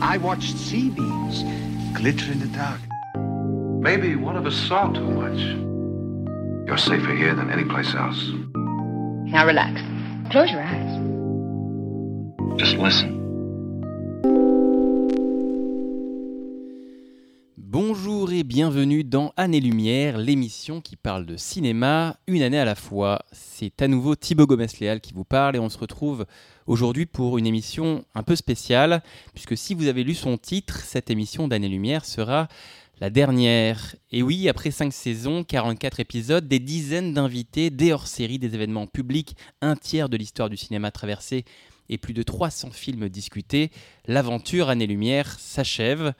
I watched sea beams glitter in the dark. Maybe one of us saw too much. You're safer here than any place else. Now relax. Close your eyes. Just listen. Bonjour et bienvenue dans Année-Lumière, l'émission qui parle de cinéma une année à la fois. C'est à nouveau Thibaut Gomez-Léal qui vous parle et on se retrouve aujourd'hui pour une émission un peu spéciale, puisque si vous avez lu son titre, cette émission d'Année-Lumière sera la dernière. Et oui, après 5 saisons, 44 épisodes, des dizaines d'invités, des hors-séries, des événements publics, un tiers de l'histoire du cinéma traversé et plus de 300 films discutés, l'aventure Année-Lumière s'achève.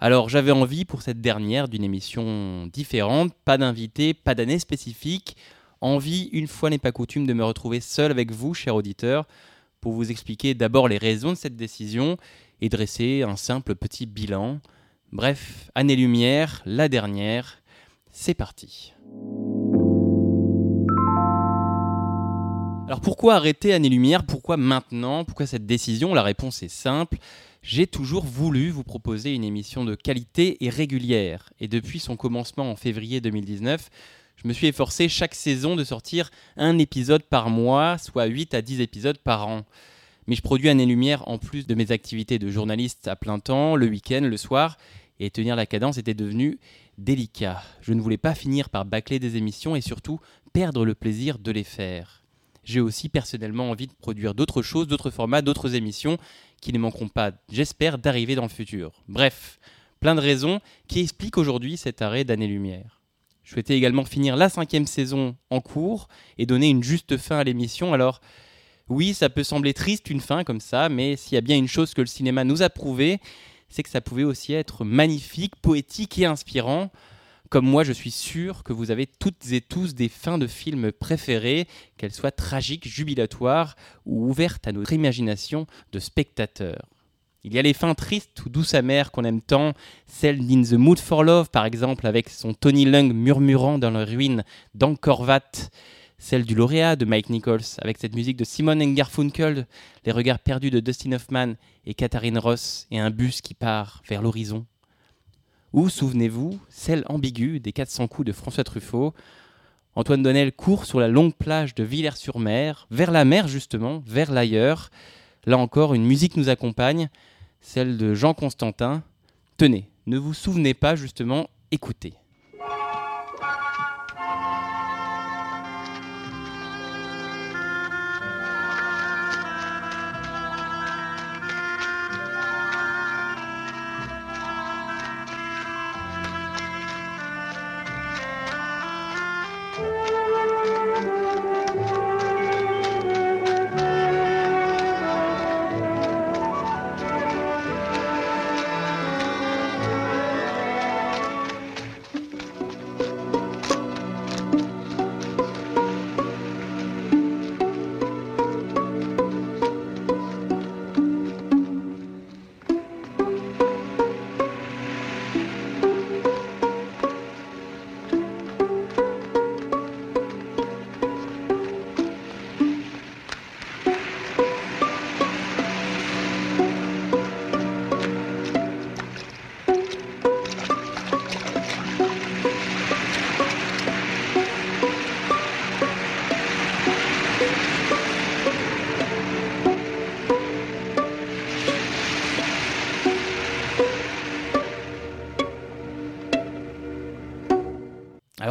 Alors j'avais envie pour cette dernière d'une émission différente, pas d'invité, pas d'année spécifique, envie, une fois n'est pas coutume, de me retrouver seul avec vous, cher auditeur, pour vous expliquer d'abord les raisons de cette décision et dresser un simple petit bilan. Bref, année-lumière, la dernière, c'est parti. Alors pourquoi arrêter Année-Lumière Pourquoi maintenant? Pourquoi cette décision? La réponse est simple. J'ai toujours voulu vous proposer une émission de qualité et régulière. Et depuis son commencement en février 2019, je me suis efforcé chaque saison de sortir un épisode par mois, soit 8 à 10 épisodes par an. Mais je produis Année-Lumière en plus de mes activités de journaliste à plein temps, le week-end, le soir, et tenir la cadence était devenu délicat. Je ne voulais pas finir par bâcler des émissions et surtout perdre le plaisir de les faire j'ai aussi personnellement envie de produire d'autres choses, d'autres formats, d'autres émissions qui ne manqueront pas, j'espère, d'arriver dans le futur. Bref, plein de raisons qui expliquent aujourd'hui cet arrêt d'année-lumière. Je souhaitais également finir la cinquième saison en cours et donner une juste fin à l'émission. Alors, oui, ça peut sembler triste une fin comme ça, mais s'il y a bien une chose que le cinéma nous a prouvé, c'est que ça pouvait aussi être magnifique, poétique et inspirant. Comme moi, je suis sûr que vous avez toutes et tous des fins de films préférées, qu'elles soient tragiques, jubilatoires ou ouvertes à notre imagination de spectateurs. Il y a les fins tristes ou douces amères qu'on aime tant, celle d'In the Mood for Love par exemple, avec son Tony Lung murmurant dans les ruines d'Angkor Wat, celle du lauréat de Mike Nichols, avec cette musique de Simon Garfunkel, les regards perdus de Dustin Hoffman et Katharine Ross, et un bus qui part vers l'horizon. Ou, souvenez-vous, celle ambiguë des 400 coups de François Truffaut. Antoine Donnel court sur la longue plage de Villers-sur-Mer, vers la mer justement, vers l'ailleurs. Là encore, une musique nous accompagne, celle de Jean Constantin. Tenez, ne vous souvenez pas justement, écoutez.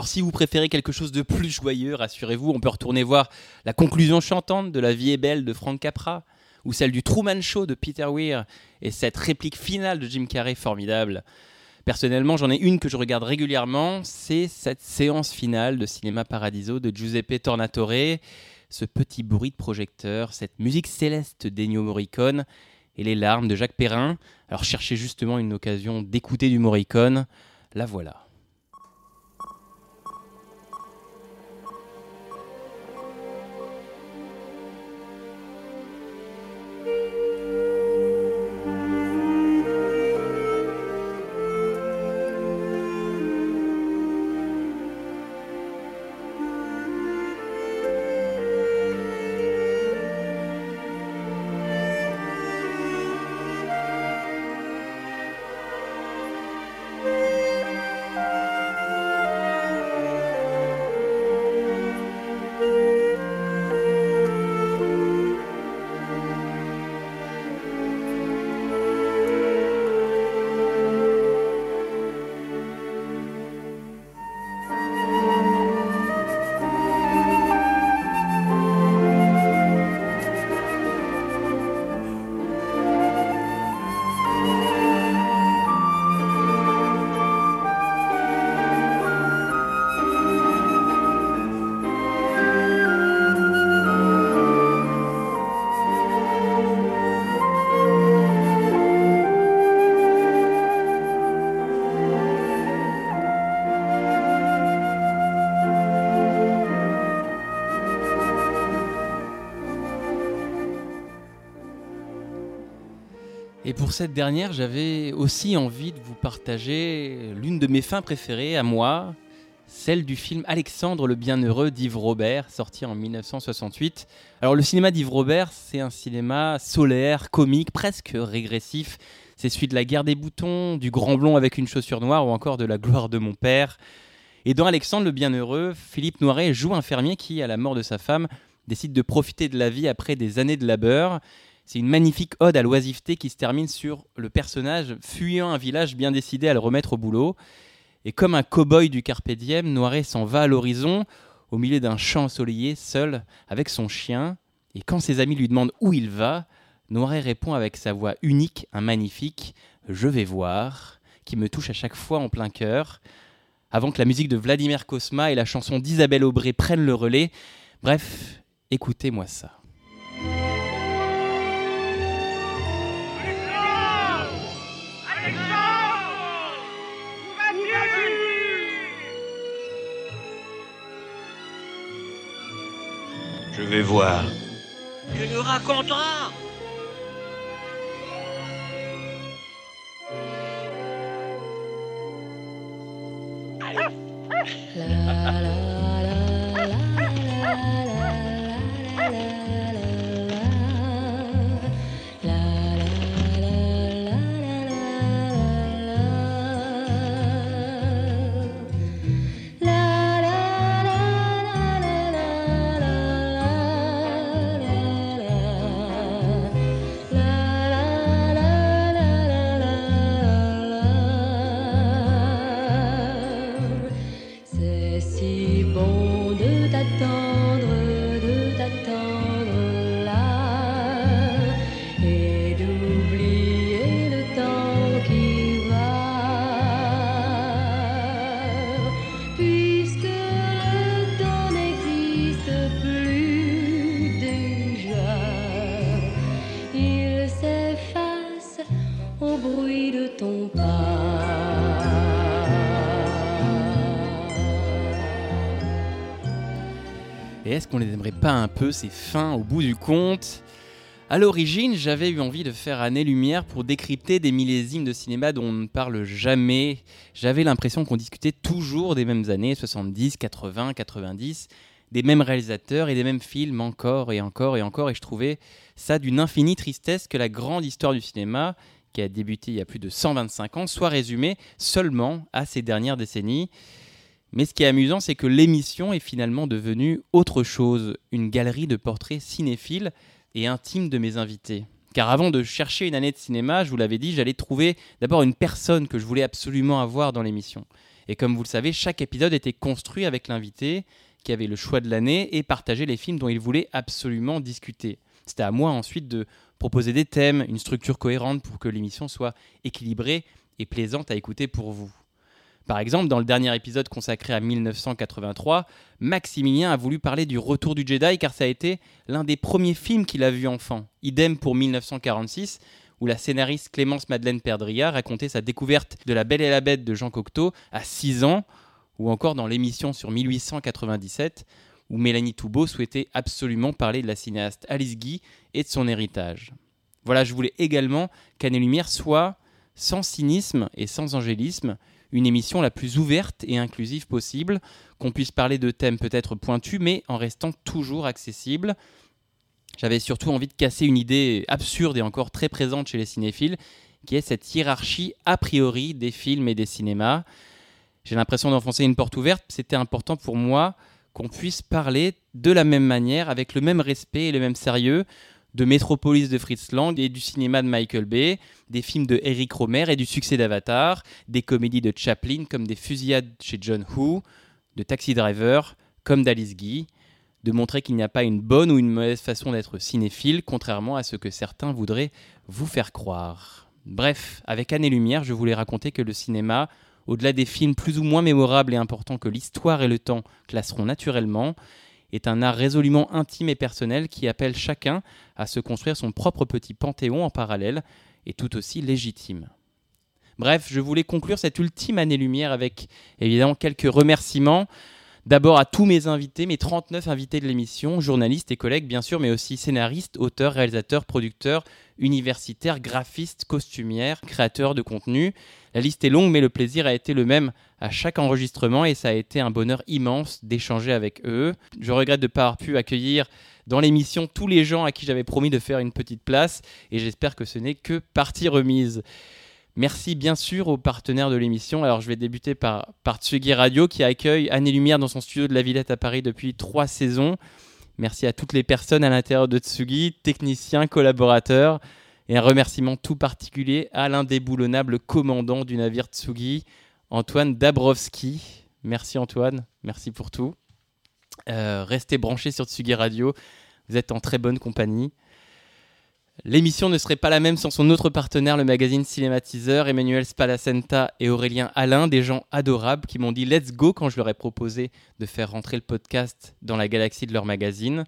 Si vous préférez quelque chose de plus joyeux, rassurez-vous, on peut retourner voir la conclusion chantante de La vie est belle de Frank Capra, ou celle du Truman Show de Peter Weir, et cette réplique finale de Jim Carrey formidable. Personnellement, j'en ai une que je regarde régulièrement, c'est cette séance finale de Cinéma Paradiso de Giuseppe Tornatore, ce petit bruit de projecteur, cette musique céleste d'Ennio Morricone et les larmes de Jacques Perrin. Alors cherchez justement une occasion d'écouter du Morricone, la voilà. Et pour cette dernière, j'avais aussi envie de vous partager l'une de mes fins préférées à moi, celle du film Alexandre le Bienheureux d'Yves Robert, sorti en 1968. Alors le cinéma d'Yves Robert, c'est un cinéma solaire, comique, presque régressif. C'est celui de la guerre des boutons, du grand blond avec une chaussure noire ou encore de la gloire de mon père. Et dans Alexandre le Bienheureux, Philippe Noiret joue un fermier qui, à la mort de sa femme, décide de profiter de la vie après des années de labeur. C'est une magnifique ode à l'oisiveté qui se termine sur le personnage fuyant un village bien décidé à le remettre au boulot. Et comme un cow-boy du Carpe Diem, Noiret s'en va à l'horizon, au milieu d'un champ ensoleillé, seul, avec son chien. Et quand ses amis lui demandent où il va, Noiret répond avec sa voix unique, un magnifique Je vais voir, qui me touche à chaque fois en plein cœur. Avant que la musique de Vladimir Kosma et la chanson d'Isabelle Aubray prennent le relais. Bref, écoutez-moi ça. Je vais voir. Tu nous raconteras est-ce qu'on les aimerait pas un peu ces fins au bout du compte? À l'origine, j'avais eu envie de faire année-lumière pour décrypter des millésimes de cinéma dont on ne parle jamais. J'avais l'impression qu'on discutait toujours des mêmes années, 70, 80, 90, des mêmes réalisateurs et des mêmes films encore et encore et encore. Et je trouvais ça d'une infinie tristesse que la grande histoire du cinéma, qui a débuté il y a plus de 125 ans, soit résumée seulement à ces dernières décennies. Mais ce qui est amusant, c'est que l'émission est finalement devenue autre chose, une galerie de portraits cinéphiles et intimes de mes invités. Car avant de chercher une année de cinéma, je vous l'avais dit, j'allais trouver d'abord une personne que je voulais absolument avoir dans l'émission. Et comme vous le savez, chaque épisode était construit avec l'invité qui avait le choix de l'année et partageait les films dont il voulait absolument discuter. C'était à moi ensuite de proposer des thèmes, une structure cohérente pour que l'émission soit équilibrée et plaisante à écouter pour vous. Par exemple, dans le dernier épisode consacré à 1983, Maximilien a voulu parler du Retour du Jedi car ça a été l'un des premiers films qu'il a vu enfant. Idem pour 1946, où la scénariste Clémence Madeleine Perdria racontait sa découverte de La Belle et la Bête de Jean Cocteau à 6 ans, ou encore dans l'émission sur 1897, où Mélanie Toubeau souhaitait absolument parler de la cinéaste Alice Guy et de son héritage. Voilà, je voulais également qu'Année Lumière soit, sans cynisme et sans angélisme, une émission la plus ouverte et inclusive possible, qu'on puisse parler de thèmes peut-être pointus, mais en restant toujours accessible. J'avais surtout envie de casser une idée absurde et encore très présente chez les cinéphiles, qui est cette hiérarchie a priori des films et des cinémas. J'ai l'impression d'enfoncer une porte ouverte, c'était important pour moi qu'on puisse parler de la même manière, avec le même respect et le même sérieux, de Metropolis de Fritz Lang et du cinéma de Michael Bay, des films de Eric Romer et du succès d'Avatar, des comédies de Chaplin comme des fusillades chez John Woo, de Taxi Driver comme d'Alice Guy, de montrer qu'il n'y a pas une bonne ou une mauvaise façon d'être cinéphile, contrairement à ce que certains voudraient vous faire croire. Bref, avec Année Lumière, je voulais raconter que le cinéma, au-delà des films plus ou moins mémorables et importants que l'histoire et le temps classeront naturellement, est un art résolument intime et personnel qui appelle chacun à se construire son propre petit panthéon en parallèle et tout aussi légitime. Bref, je voulais conclure cette ultime année-lumière avec évidemment quelques remerciements. D'abord à tous mes invités, mes 39 invités de l'émission, journalistes et collègues bien sûr, mais aussi scénaristes, auteurs, réalisateurs, producteurs, universitaires, graphistes, costumières, créateurs de contenu. La liste est longue, mais le plaisir a été le même à chaque enregistrement et ça a été un bonheur immense d'échanger avec eux. Je regrette de ne pas avoir pu accueillir dans l'émission tous les gens à qui j'avais promis de faire une petite place et j'espère que ce n'est que partie remise. Merci bien sûr aux partenaires de l'émission. Alors je vais débuter par, Tsugi Radio qui accueille Année Lumière dans son studio de la Villette à Paris depuis trois saisons. Merci à toutes les personnes à l'intérieur de Tsugi, techniciens, collaborateurs. Et un remerciement tout particulier à l'indéboulonnable commandant du navire Tsugi, Antoine Dabrowski. Merci Antoine, merci pour tout. Euh, restez branchés sur Tsugi Radio, vous êtes en très bonne compagnie. L'émission ne serait pas la même sans son autre partenaire, le magazine Cinématiseur, Emmanuel Spalacenta et Aurélien Alain, des gens adorables qui m'ont dit let's go quand je leur ai proposé de faire rentrer le podcast dans la galaxie de leur magazine.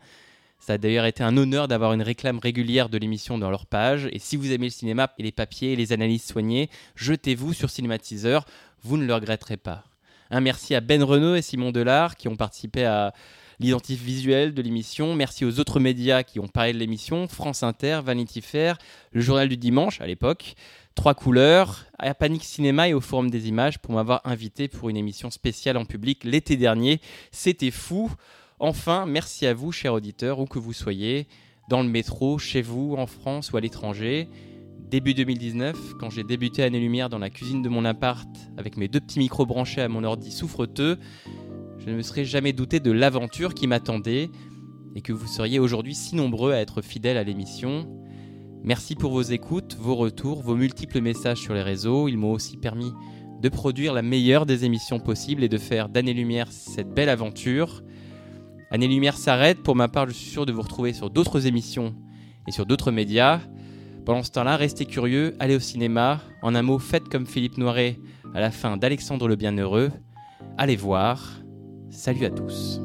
Ça a d'ailleurs été un honneur d'avoir une réclame régulière de l'émission dans leur page. Et si vous aimez le cinéma et les papiers et les analyses soignées, jetez-vous sur Cinématiseur, vous ne le regretterez pas. Un merci à Ben Renault et Simon Delard qui ont participé à l'identif visuel de l'émission. Merci aux autres médias qui ont parlé de l'émission France Inter, Vanity Fair, le Journal du Dimanche à l'époque, Trois Couleurs, à Panic Cinéma et au Forum des Images pour m'avoir invité pour une émission spéciale en public l'été dernier. C'était fou. Enfin, merci à vous, chers auditeurs, où que vous soyez, dans le métro, chez vous, en France ou à l'étranger. Début 2019, quand j'ai débuté Année Lumière dans la cuisine de mon appart avec mes deux petits micros branchés à mon ordi souffreteux, je ne me serais jamais douté de l'aventure qui m'attendait et que vous seriez aujourd'hui si nombreux à être fidèles à l'émission. Merci pour vos écoutes, vos retours, vos multiples messages sur les réseaux. Ils m'ont aussi permis de produire la meilleure des émissions possibles et de faire d'Année Lumière cette belle aventure. Année Lumière s'arrête. Pour ma part, je suis sûr de vous retrouver sur d'autres émissions et sur d'autres médias. Pendant ce temps-là, restez curieux, allez au cinéma. En un mot, faites comme Philippe Noiret à la fin d'Alexandre le Bienheureux. Allez voir. Salut à tous.